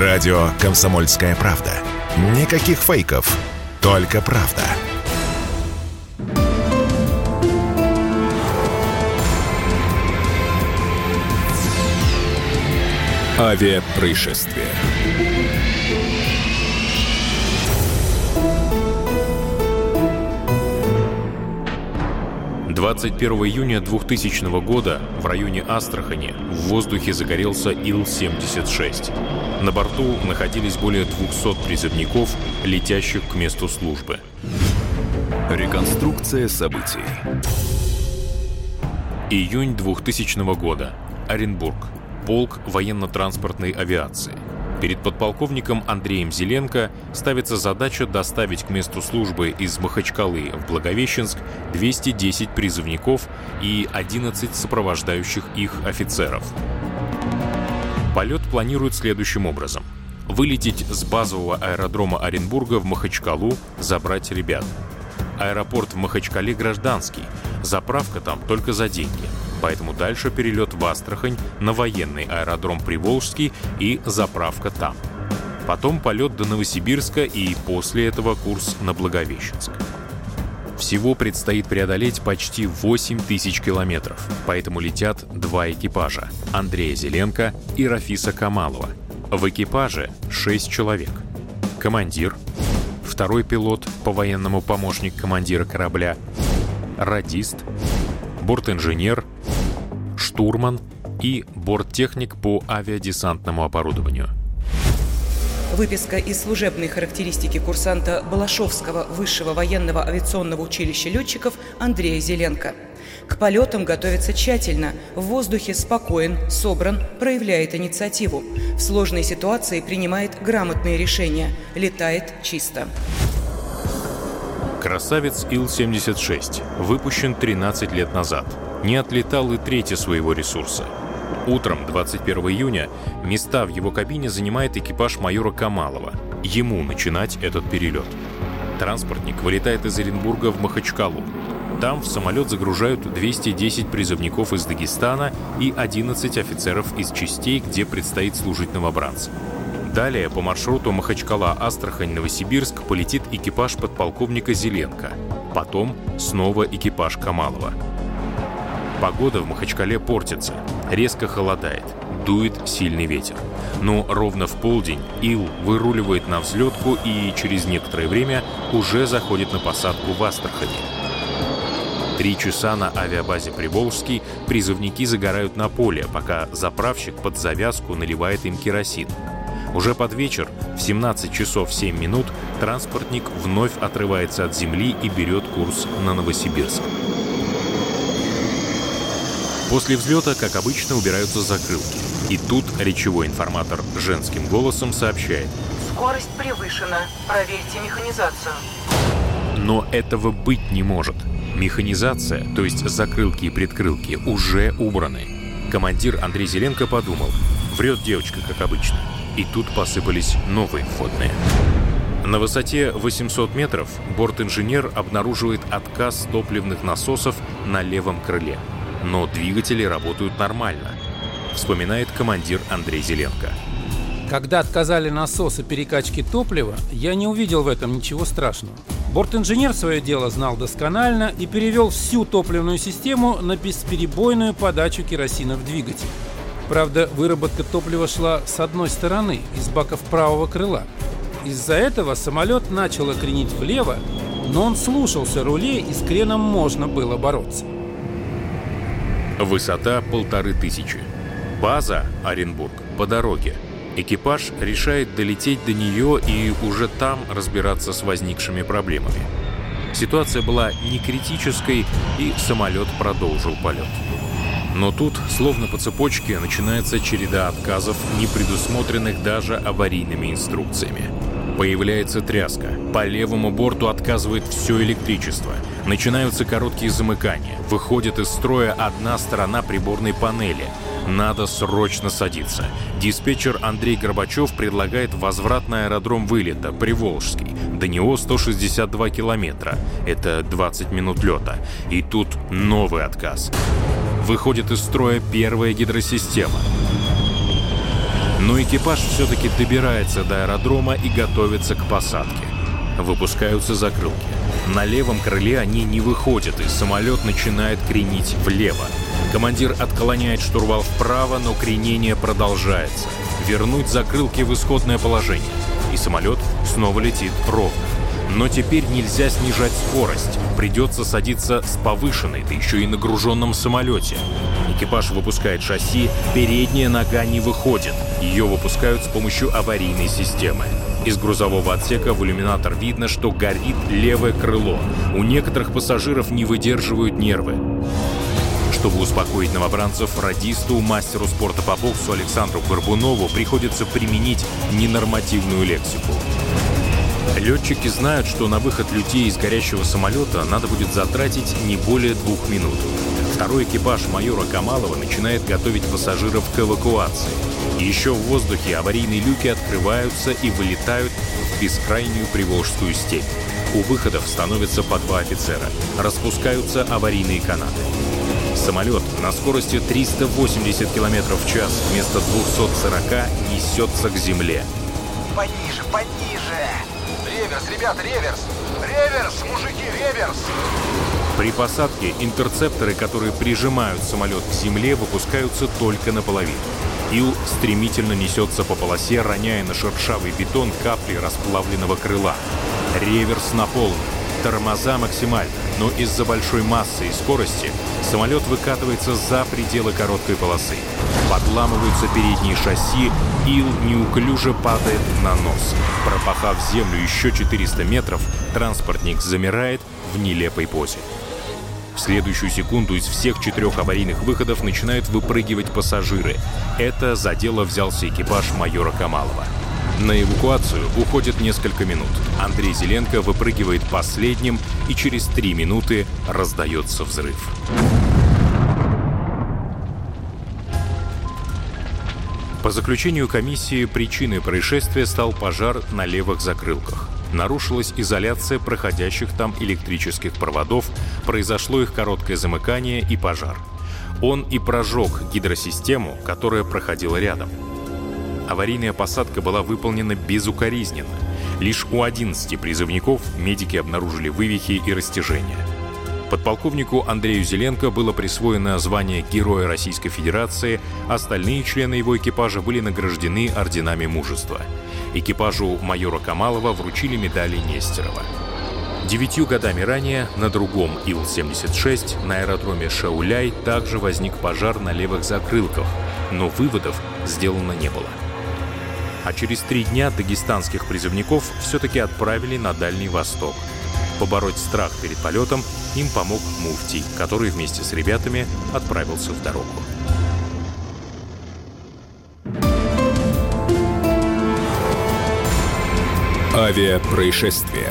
Радио «Комсомольская правда». Никаких фейков, только правда. Авиапроисшествие. 21 июня 2000 года в районе Астрахани в воздухе загорелся Ил-76. На борту находились более 200 призывников, летящих к месту службы. Реконструкция событий. Июнь 2000 года. Оренбург. Полк военно-транспортной авиации. Перед подполковником Андреем Зеленко ставится задача доставить к месту службы из Махачкалы в Благовещенск 210 призывников и 11 сопровождающих их офицеров. Полет планируют следующим образом. Вылететь с базового аэродрома Оренбурга в Махачкалу, забрать ребят. Аэропорт в Махачкале гражданский, заправка там только за деньги – поэтому дальше перелет в Астрахань на военный аэродром Приволжский и заправка там. Потом полет до Новосибирска и после этого курс на Благовещенск. Всего предстоит преодолеть почти 8 тысяч километров, поэтому летят два экипажа – Андрея Зеленко и Рафиса Камалова. В экипаже 6 человек. Командир, второй пилот, по-военному помощник командира корабля, радист, бортинженер, штурман и борттехник по авиадесантному оборудованию. Выписка из служебной характеристики курсанта Балашовского высшего военного авиационного училища летчиков Андрея Зеленко. К полетам готовится тщательно, в воздухе спокоен, собран, проявляет инициативу. В сложной ситуации принимает грамотные решения, летает чисто. Красавец Ил-76 выпущен 13 лет назад. Не отлетал и третье своего ресурса. Утром 21 июня места в его кабине занимает экипаж майора Камалова. Ему начинать этот перелет. Транспортник вылетает из Оренбурга в Махачкалу. Там в самолет загружают 210 призывников из Дагестана и 11 офицеров из частей, где предстоит служить новобранцам. Далее по маршруту Махачкала-Астрахань-Новосибирск полетит экипаж подполковника Зеленко. Потом снова экипаж Камалова. Погода в Махачкале портится. Резко холодает. Дует сильный ветер. Но ровно в полдень Ил выруливает на взлетку и через некоторое время уже заходит на посадку в Астрахани. Три часа на авиабазе Приволжский призывники загорают на поле, пока заправщик под завязку наливает им керосин. Уже под вечер, в 17 часов 7 минут, транспортник вновь отрывается от земли и берет курс на Новосибирск. После взлета, как обычно, убираются закрылки. И тут речевой информатор женским голосом сообщает. Скорость превышена. Проверьте механизацию. Но этого быть не может. Механизация, то есть закрылки и предкрылки, уже убраны. Командир Андрей Зеленко подумал. Врет девочка, как обычно и тут посыпались новые входные. На высоте 800 метров борт-инженер обнаруживает отказ топливных насосов на левом крыле. Но двигатели работают нормально, вспоминает командир Андрей Зеленко. Когда отказали насосы перекачки топлива, я не увидел в этом ничего страшного. Борт-инженер свое дело знал досконально и перевел всю топливную систему на бесперебойную подачу керосина в двигатель. Правда, выработка топлива шла с одной стороны, из баков правого крыла. Из-за этого самолет начал кренить влево, но он слушался рулей и с креном можно было бороться. Высота полторы тысячи. База Оренбург по дороге. Экипаж решает долететь до нее и уже там разбираться с возникшими проблемами. Ситуация была не критической, и самолет продолжил полет. Но тут, словно по цепочке, начинается череда отказов, не предусмотренных даже аварийными инструкциями. Появляется тряска. По левому борту отказывает все электричество. Начинаются короткие замыкания. Выходит из строя одна сторона приборной панели. Надо срочно садиться. Диспетчер Андрей Горбачев предлагает возврат на аэродром вылета, Приволжский. До него 162 километра. Это 20 минут лета. И тут новый отказ выходит из строя первая гидросистема. Но экипаж все-таки добирается до аэродрома и готовится к посадке. Выпускаются закрылки. На левом крыле они не выходят, и самолет начинает кренить влево. Командир отклоняет штурвал вправо, но кренение продолжается. Вернуть закрылки в исходное положение. И самолет снова летит ровно. Но теперь нельзя снижать скорость. Придется садиться с повышенной, да еще и нагруженном самолете. Экипаж выпускает шасси, передняя нога не выходит. Ее выпускают с помощью аварийной системы. Из грузового отсека в иллюминатор видно, что горит левое крыло. У некоторых пассажиров не выдерживают нервы. Чтобы успокоить новобранцев, радисту, мастеру спорта по боксу Александру Горбунову приходится применить ненормативную лексику. Летчики знают, что на выход людей из горящего самолета надо будет затратить не более двух минут. Второй экипаж майора Камалова начинает готовить пассажиров к эвакуации. Еще в воздухе аварийные люки открываются и вылетают в бескрайнюю Приволжскую степь. У выходов становятся по два офицера. Распускаются аварийные канаты. Самолет на скорости 380 км в час вместо 240 несется к земле. Пониже, пониже! Реверс, ребят, реверс! Реверс, мужики, реверс! При посадке интерцепторы, которые прижимают самолет к земле, выпускаются только наполовину. Ил стремительно несется по полосе, роняя на шершавый бетон капли расплавленного крыла. Реверс на полную, тормоза максимально, но из-за большой массы и скорости самолет выкатывается за пределы короткой полосы. Подламываются передние шасси, Ил неуклюже падает на нос. Пропахав землю еще 400 метров, транспортник замирает в нелепой позе. В следующую секунду из всех четырех аварийных выходов начинают выпрыгивать пассажиры. Это за дело взялся экипаж майора Камалова. На эвакуацию уходит несколько минут. Андрей Зеленко выпрыгивает последним, и через три минуты раздается взрыв. По заключению комиссии, причиной происшествия стал пожар на левых закрылках. Нарушилась изоляция проходящих там электрических проводов, произошло их короткое замыкание и пожар. Он и прожег гидросистему, которая проходила рядом. Аварийная посадка была выполнена безукоризненно. Лишь у 11 призывников медики обнаружили вывихи и растяжения. Подполковнику Андрею Зеленко было присвоено звание Героя Российской Федерации, остальные члены его экипажа были награждены орденами мужества. Экипажу майора Камалова вручили медали Нестерова. Девятью годами ранее на другом Ил-76 на аэродроме Шауляй также возник пожар на левых закрылках, но выводов сделано не было. А через три дня дагестанских призывников все-таки отправили на Дальний Восток. Побороть страх перед полетом им помог Муфтий, который вместе с ребятами отправился в дорогу. Авиапроисшествия.